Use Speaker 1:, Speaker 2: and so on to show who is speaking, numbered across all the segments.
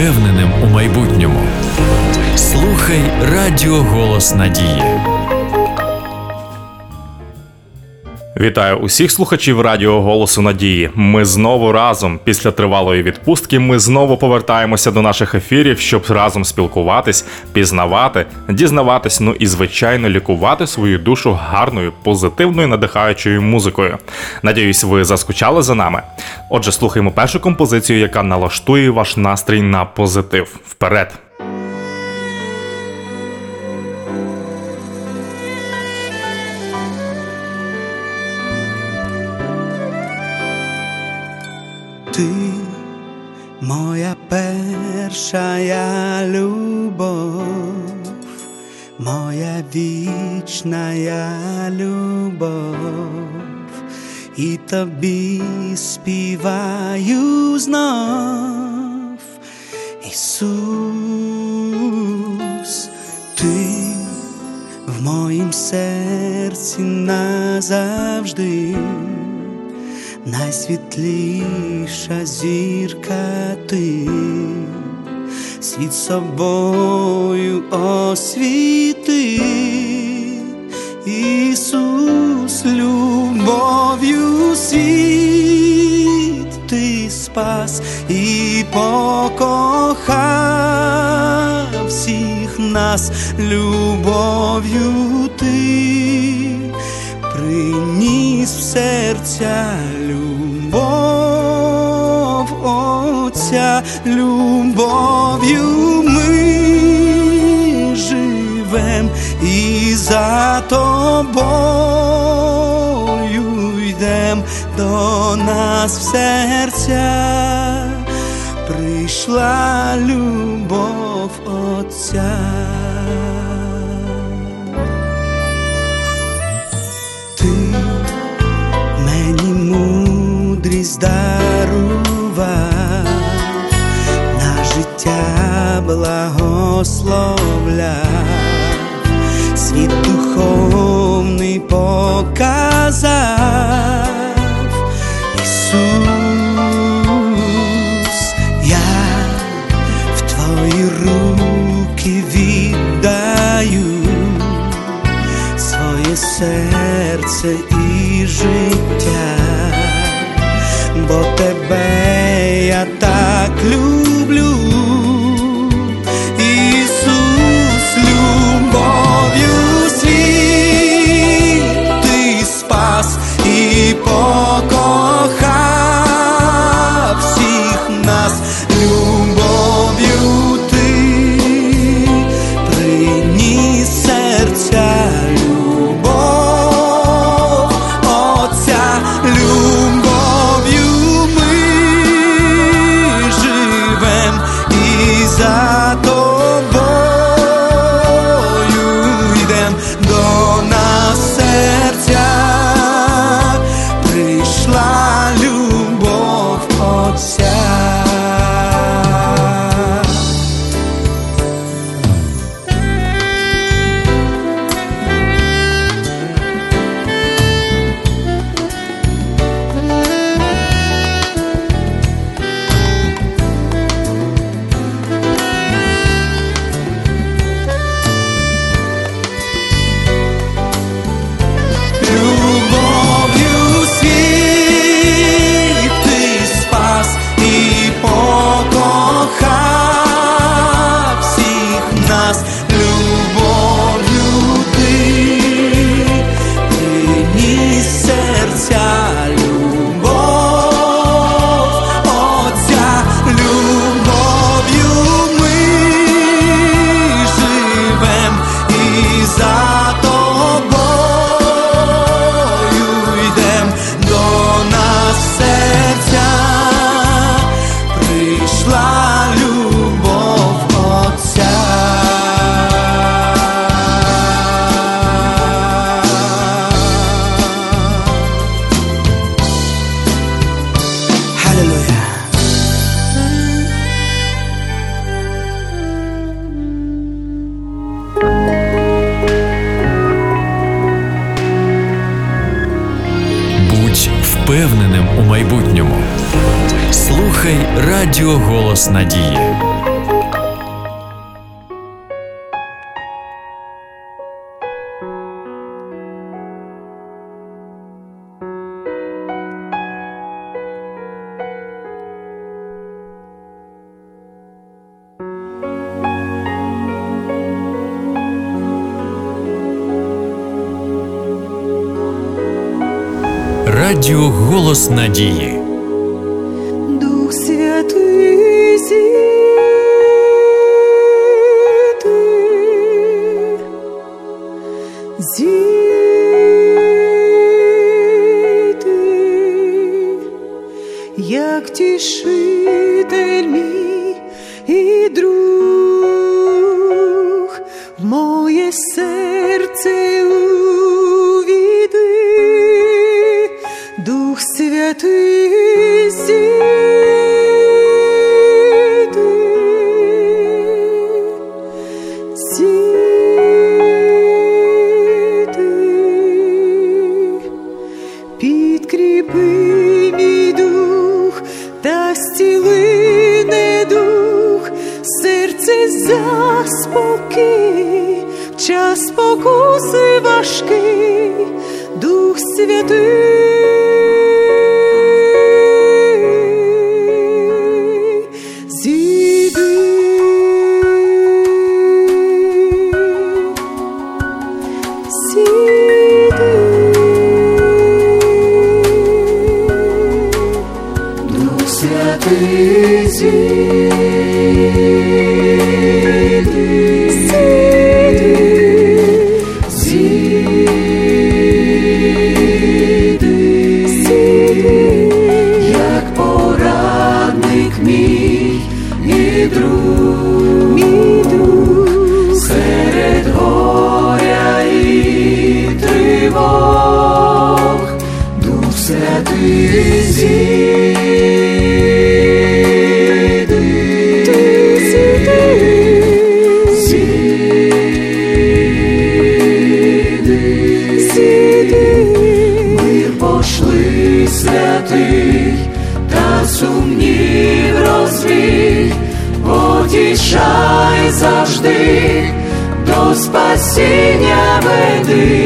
Speaker 1: впевненим у майбутньому. Слухай Радіо Голос Надії.
Speaker 2: Вітаю усіх слухачів Радіо Голосу Надії. Ми знову разом. Після тривалої відпустки ми знову повертаємося до наших ефірів, щоб разом спілкуватись, пізнавати, дізнаватись, ну і звичайно лікувати свою душу гарною, позитивною, надихаючою музикою. Надіюсь, ви заскучали за нами. Отже, слухаємо першу композицію, яка налаштує ваш настрій на позитив. Вперед!
Speaker 3: Ти моя першая любов, моя вічная любов, і тобі співаю знов, Ісус, ти в моїм серці назавжди найсвітліша зірка ти, світ собою освіти, Ісус, любов'ю світ. Ти спас і покохав всіх нас любов'ю ти. Приніс в серця Отця, любов'ю. Ми живем і за тобою йдем. До нас в серця, прийшла любов Отця. Ти мені мудрість дарував, життя благословляв, світ духовний показав, Ісус, я в твої руки віддаю своє серце і життя, бо тебе я так люблю,
Speaker 1: Радіо Голос Надії. Радіо голос надії.
Speaker 4: 水 спасіння веди,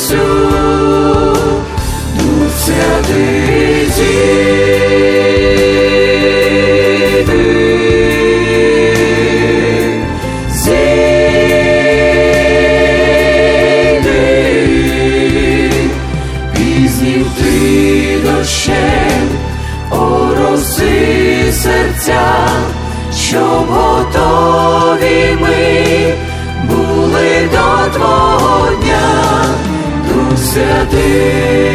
Speaker 4: anúncio do céu. Святий,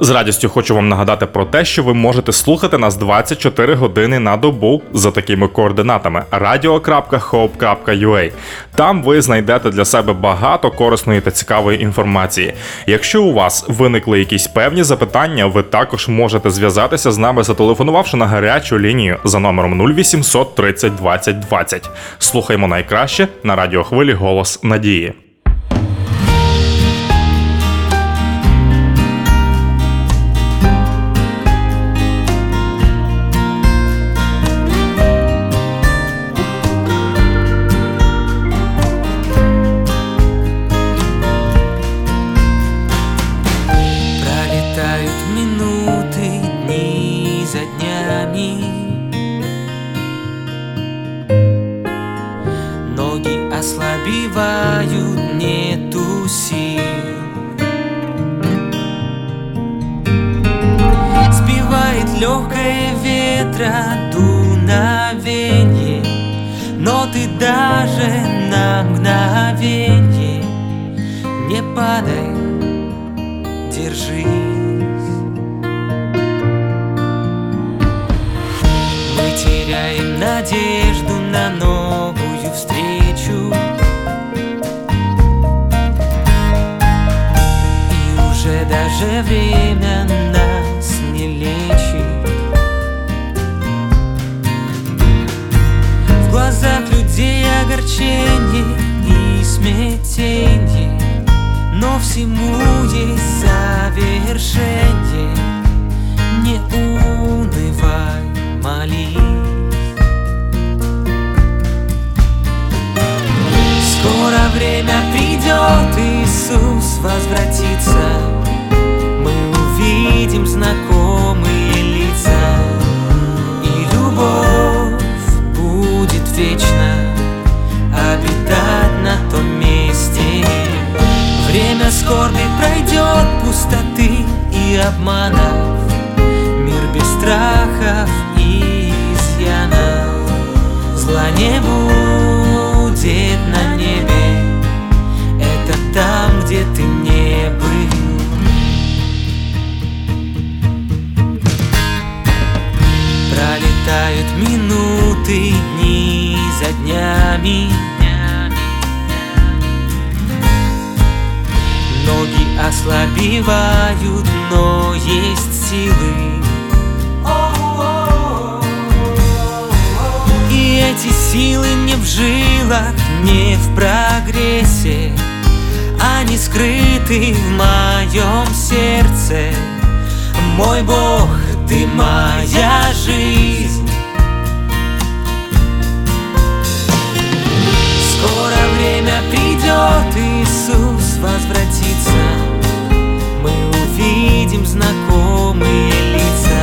Speaker 2: З радістю хочу вам нагадати про те, що ви можете слухати нас 24 години на добу за такими координатами radio.hope.ua. Там ви знайдете для себе багато корисної та цікавої інформації. Якщо у вас виникли якісь певні запитання, ви також можете зв'язатися з нами, зателефонувавши на гарячу лінію за номером 0800 30 20 20. Слухаймо найкраще на радіохвилі Голос Надії.
Speaker 5: Даже на мгновенье Не падай, держись. Мы теряем надежду на новую встречу. И уже даже время людей огорчение и смятенье Но всему есть завершение Не унывай, молись. Скоро время придет, Иисус возвратится. Мы увидим знакомые лица. И любовь будет вечно Время скорби пройдет пустоты и обманов. Мир без страхов и изъянов. Зла не будет на небе. Это там, где ты не был. Пролетают минуты, дни за днями ослабевают, но есть силы. И эти силы не в жилах, не в прогрессе. Они скрыты в моем сердце. Мой Бог, ты моя жизнь. Скоро время придет, Иисус возвратится знакомые лица.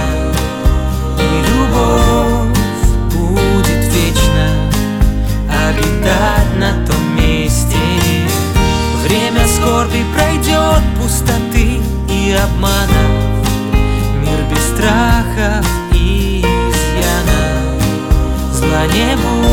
Speaker 5: И любовь будет вечно Обитать на том месте. Время скорби пройдет пустоты и обманов Мир без страхов и изъянов Зла не будет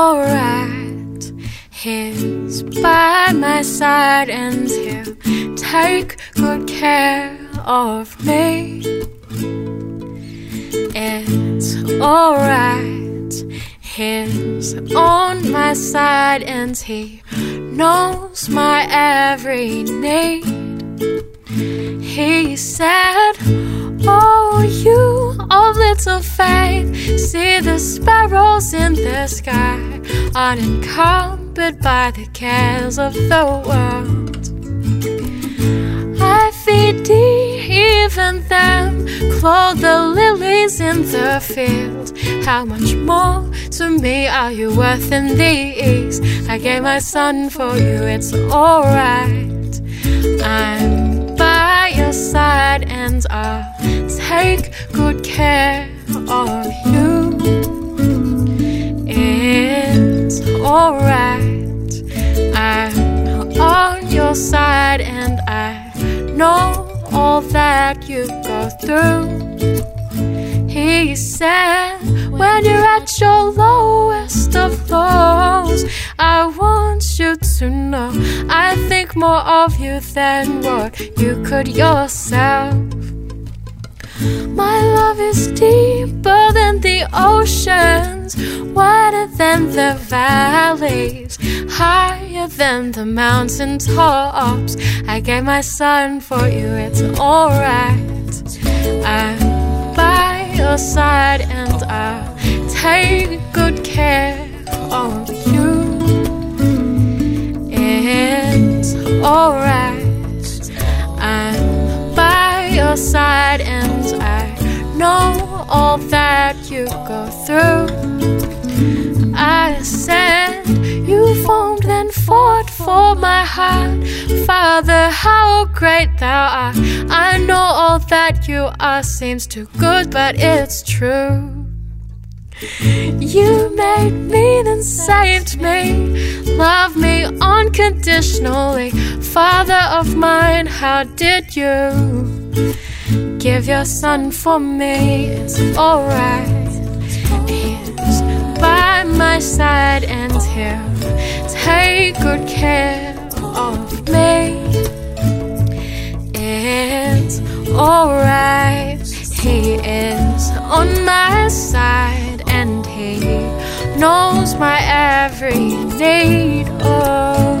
Speaker 6: alright. He's by my side and he'll take good care of me. It's alright. He's on my side and he knows my every need. He said, Oh, you of little faith, see the sparrows in the sky, unencumbered by the cares of the world. I feed thee, even them, clothe the lilies in the field. How much more to me are you worth in these? I gave my son for you, it's alright. I'm by your side and I'll take good care of you. Alright. I'm on your side and I know all that you go through. He said, when you're at your lowest of lows, I want you to know I think more of you than what you could yourself. My love is deeper than the oceans, wider than the valleys, higher than the mountain tops. I gave my son for you, it's alright. I'm by your side and I'll take good care of you. It's alright. Your side and I know all that you go through. I said you formed and fought for my heart. Father, how great thou art. I know all that you are seems too good, but it's true. You made me, then saved me, love me unconditionally. Father of mine, how did you give your son for me? It's alright. He's by my side and he'll take good care of me. It's alright. He is on my side and he knows my every need. Oh,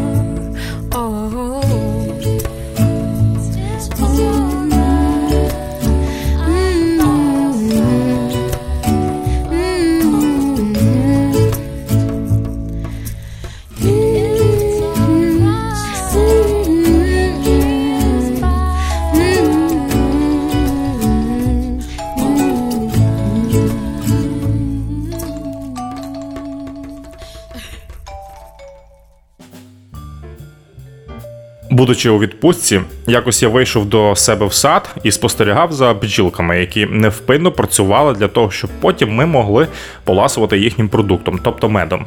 Speaker 2: Будучи у відпустці, якось я вийшов до себе в сад і спостерігав за бджілками, які невпинно працювали для того, щоб потім ми могли поласувати їхнім продуктом, тобто медом.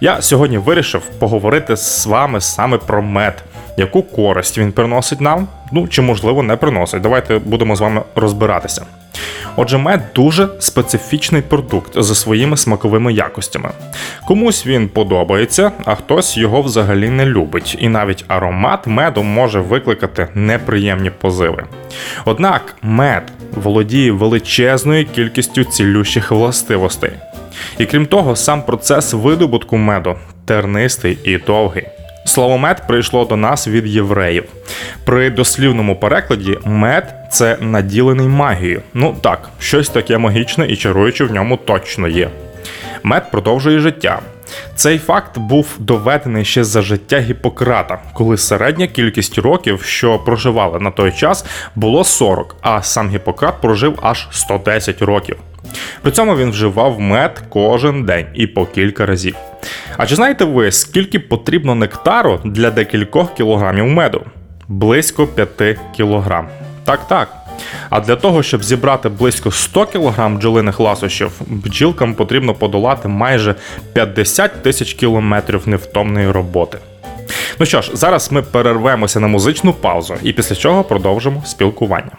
Speaker 2: Я сьогодні вирішив поговорити з вами саме про мед, яку користь він приносить нам, ну чи можливо не приносить. Давайте будемо з вами розбиратися. Отже, мед дуже специфічний продукт за своїми смаковими якостями. Комусь він подобається, а хтось його взагалі не любить, і навіть аромат меду може викликати неприємні позиви. Однак мед володіє величезною кількістю цілющих властивостей. І крім того, сам процес видобутку меду тернистий і довгий. Слово мед прийшло до нас від євреїв. При дослівному перекладі мед це наділений магією. Ну так, щось таке магічне і чаруюче в ньому точно є. Мед продовжує життя. Цей факт був доведений ще за життя Гіппократа, коли середня кількість років, що проживали на той час, було 40, а сам Гіппократ прожив аж 110 років. При цьому він вживав мед кожен день і по кілька разів. А чи знаєте ви, скільки потрібно нектару для декількох кілограмів меду? Близько 5 кілограм. Так, так. А для того, щоб зібрати близько 100 кг бджолиних ласощів, бджілкам потрібно подолати майже 50 тисяч кілометрів невтомної роботи. Ну що ж, зараз ми перервемося на музичну паузу і після чого продовжимо спілкування.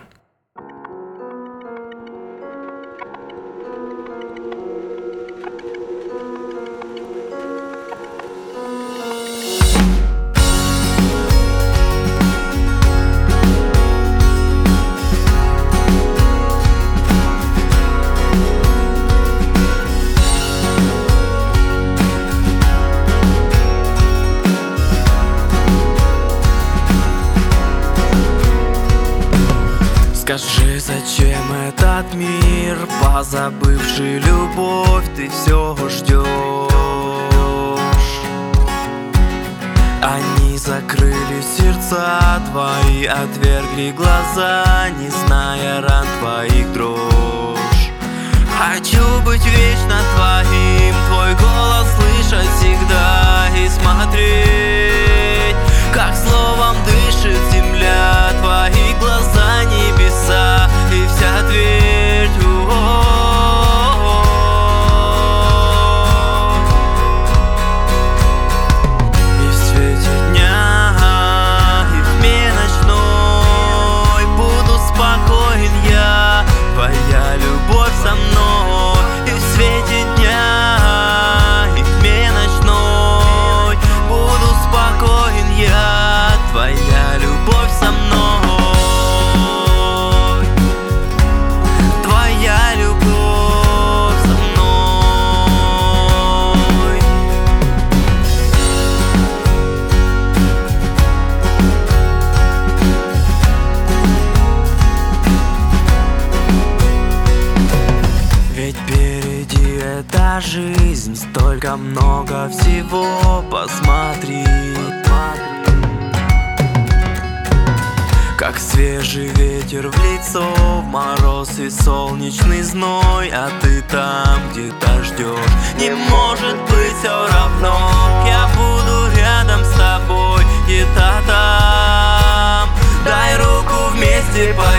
Speaker 7: одевай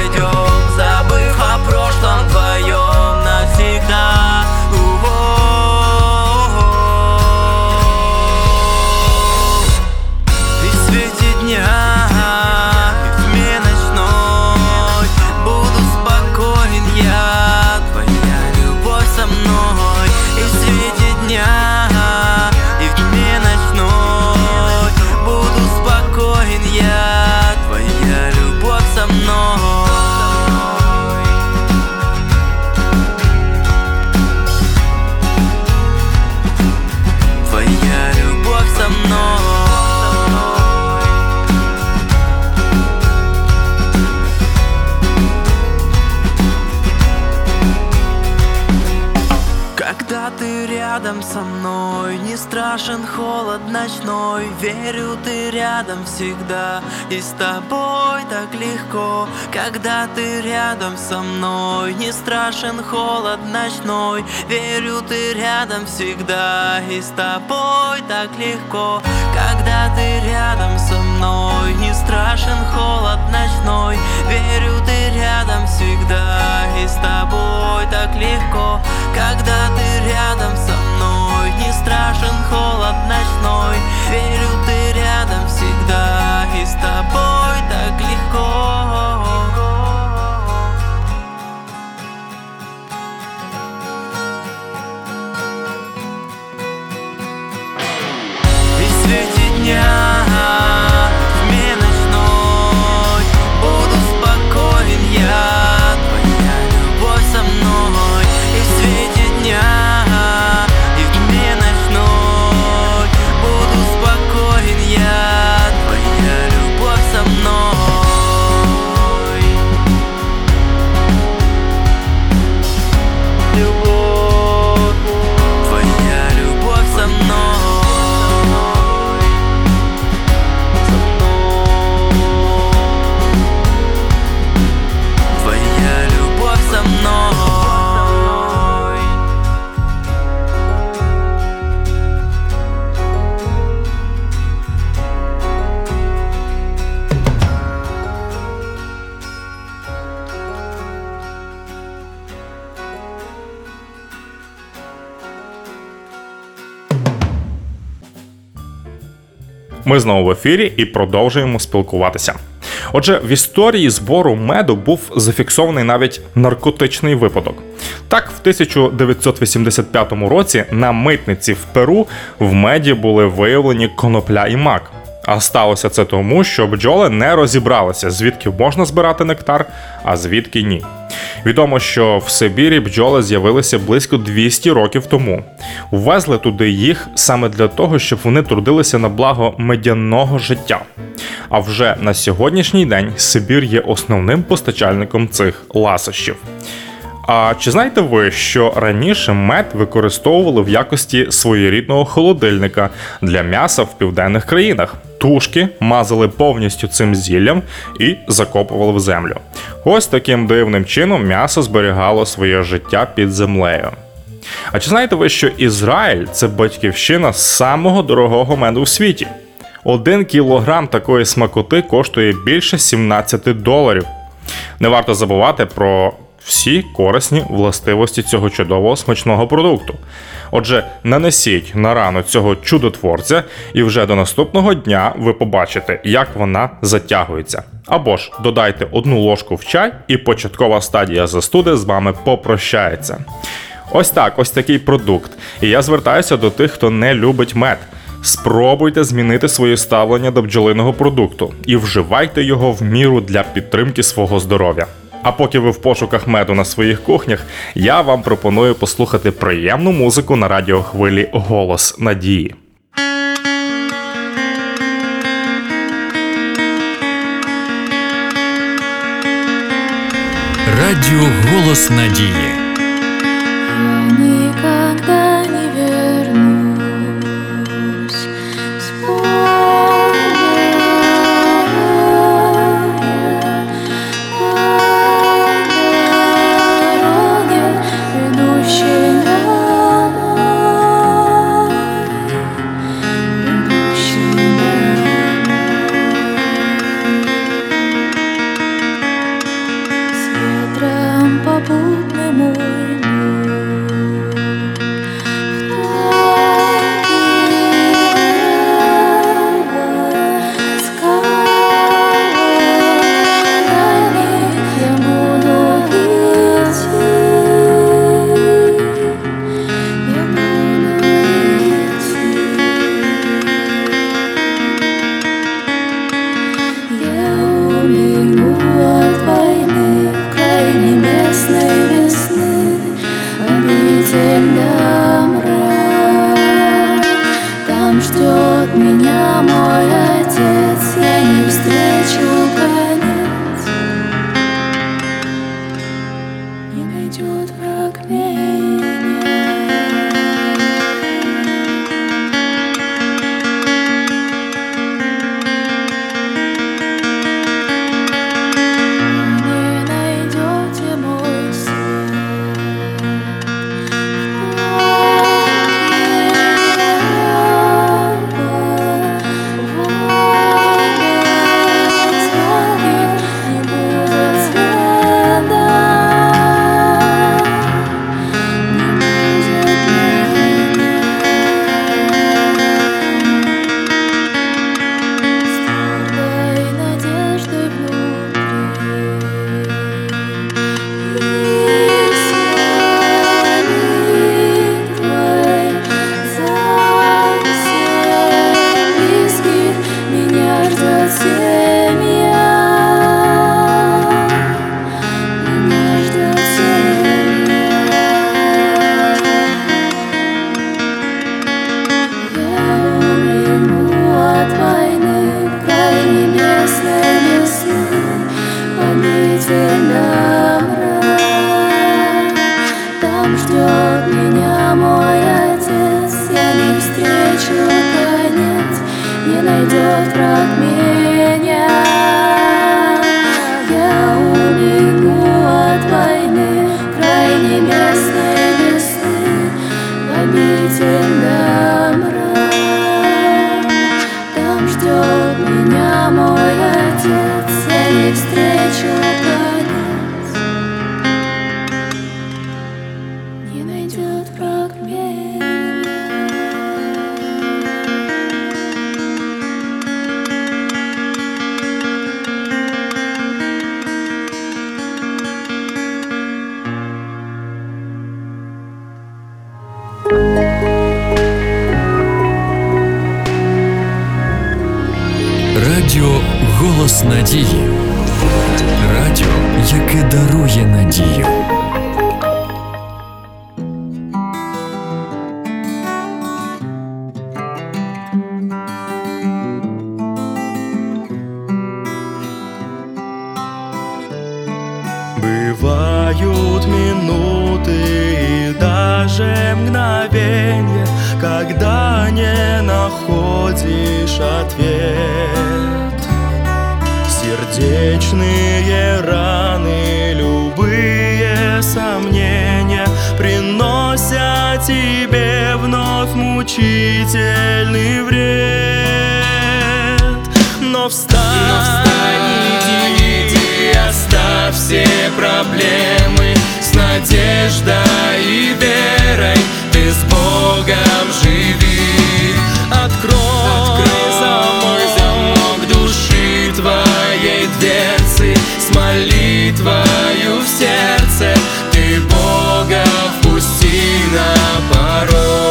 Speaker 7: всегда. И с тобой так легко Когда ты рядом со мной. Не страшен холод ночной Верю, ты рядом всегда. И с тобой так легко Когда
Speaker 2: Ми знову в ефірі і продовжуємо спілкуватися. Отже, в історії збору меду був зафіксований навіть наркотичний випадок. Так, в 1985 році на митниці в Перу в меді були виявлені конопля і мак. А сталося це тому, що бджоли не розібралися, звідки можна збирати нектар, а звідки ні. Відомо, що в Сибірі бджоли з'явилися близько 200 років тому. Увезли туди їх саме для того, щоб вони трудилися на благо медяного життя. А вже на сьогоднішній день Сибір є основним постачальником цих ласощів. А чи знаєте ви, що раніше мед використовували в якості своєрідного холодильника для м'яса в південних країнах? Тушки мазали повністю цим зіллям і закопували в землю. Ось таким дивним чином м'ясо зберігало своє життя під землею. А чи знаєте ви, що Ізраїль це батьківщина самого дорогого меду в світі? Один кілограм такої смакоти коштує більше 17 доларів. Не варто забувати про всі корисні властивості цього чудового смачного продукту. Отже, нанесіть на рану цього чудотворця, і вже до наступного дня ви побачите, як вона затягується. Або ж додайте одну ложку в чай, і початкова стадія застуди з вами попрощається. Ось так, ось такий продукт. І я звертаюся до тих, хто не любить мед. Спробуйте змінити своє ставлення до бджолиного продукту і вживайте його в міру для підтримки свого здоров'я. А поки ви в пошуках меду на своїх кухнях, я вам пропоную послухати приємну музику на радіохвилі Голос Надії.
Speaker 1: Радіо Голос Надії.
Speaker 6: brought me не
Speaker 8: находишь ответ. Сердечные раны, любые сомнения Приносят тебе вновь мучительный вред. Но встань, иди, иди, оставь все проблемы С надеждой и верой. Ты с Богом живи сердце ты Бога впусти на порог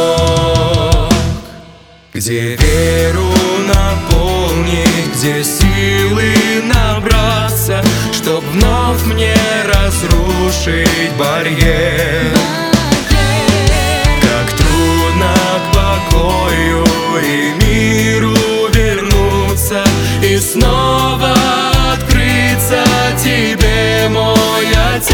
Speaker 8: где веру наполнить, где силы набраться, Чтоб вновь мне разрушить барьер. Как трудно к покою и миру вернуться И снова открыться тебе, мой отец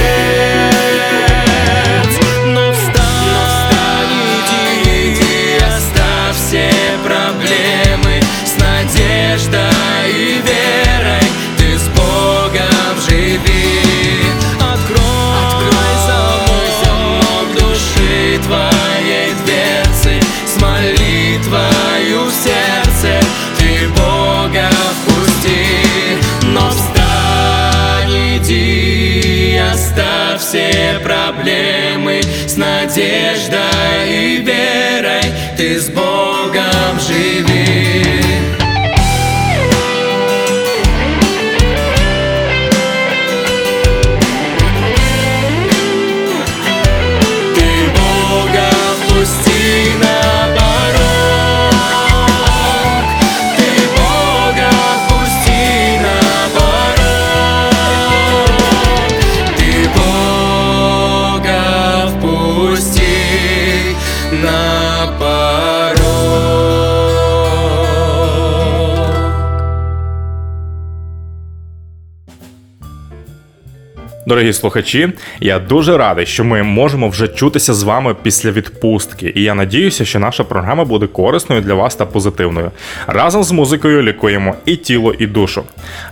Speaker 2: Дорогі слухачі, я дуже радий, що ми можемо вже чутися з вами після відпустки, і я надіюся, що наша програма буде корисною для вас та позитивною. Разом з музикою лікуємо і тіло, і душу.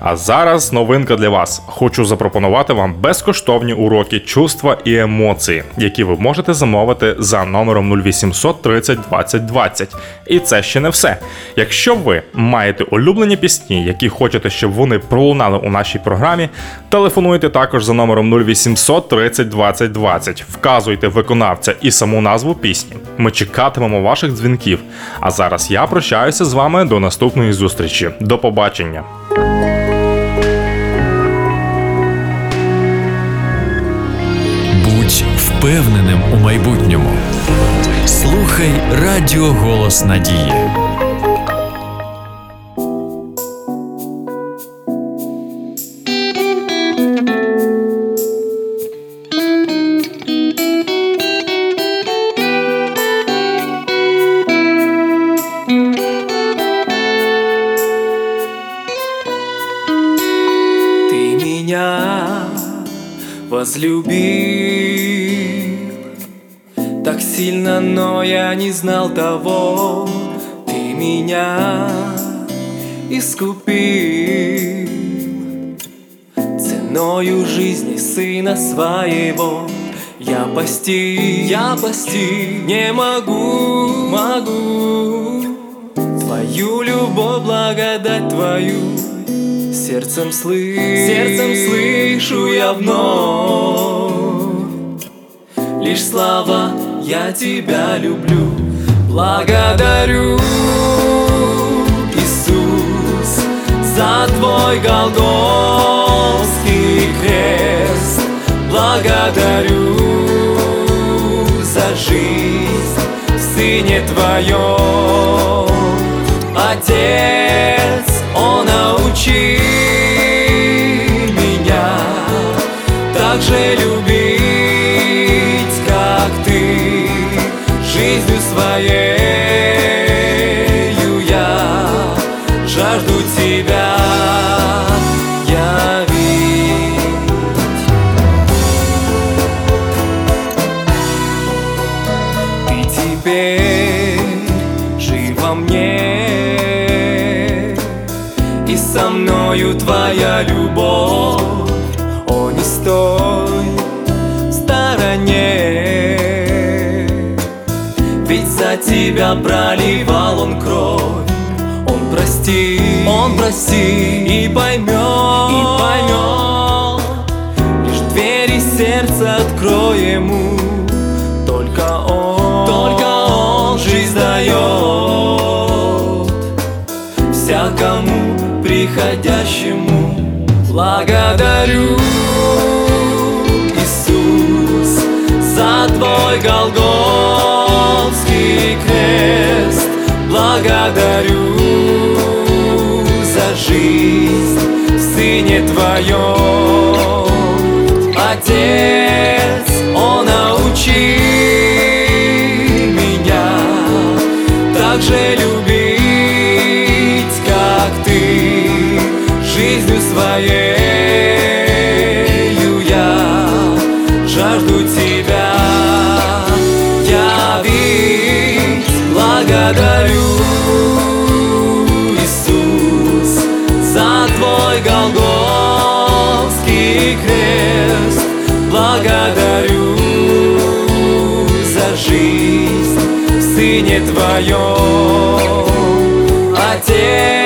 Speaker 2: А зараз новинка для вас. Хочу запропонувати вам безкоштовні уроки чувства і емоції, які ви можете замовити за номером 0800 30 20 20. І це ще не все. Якщо ви маєте улюблені пісні, які хочете, щоб вони пролунали у нашій програмі, телефонуйте також за номером 0800 30 20 20. Вказуйте виконавця і саму назву пісні. Ми чекатимемо ваших дзвінків. А зараз я прощаюся з вами до наступної зустрічі. До побачення.
Speaker 1: Будь впевненим у майбутньому. Слухай Радіо Голос Надії.
Speaker 7: Меня возлюбил. Так сильно, но я не знал того Ты меня искупил. Ценою жизни сына своего Я постиг, я постиг Не могу, могу. Твою любовь, благодать твою Сердцем слышу, сердцем слышу я вновь. Лишь слова «Я тебя люблю» Благодарю, Иисус, за Твой Голгофский крест Благодарю. За жизнь в Сыне Твоем Отец, О, научи меня так же любить, как Ты жизнью своею я жажду Тебя
Speaker 8: тебя проливал он кровь. Он простит, он простит и поймет, и поймет. Лишь двери сердца открой ему. Только он, только он жизнь дает. Всякому приходящему Благодарю, Иисус, за Твой Голгофский крест. Благодарю за жизнь Сыне Твоем. Отец, О, научи меня так же любить, в твое, Отец,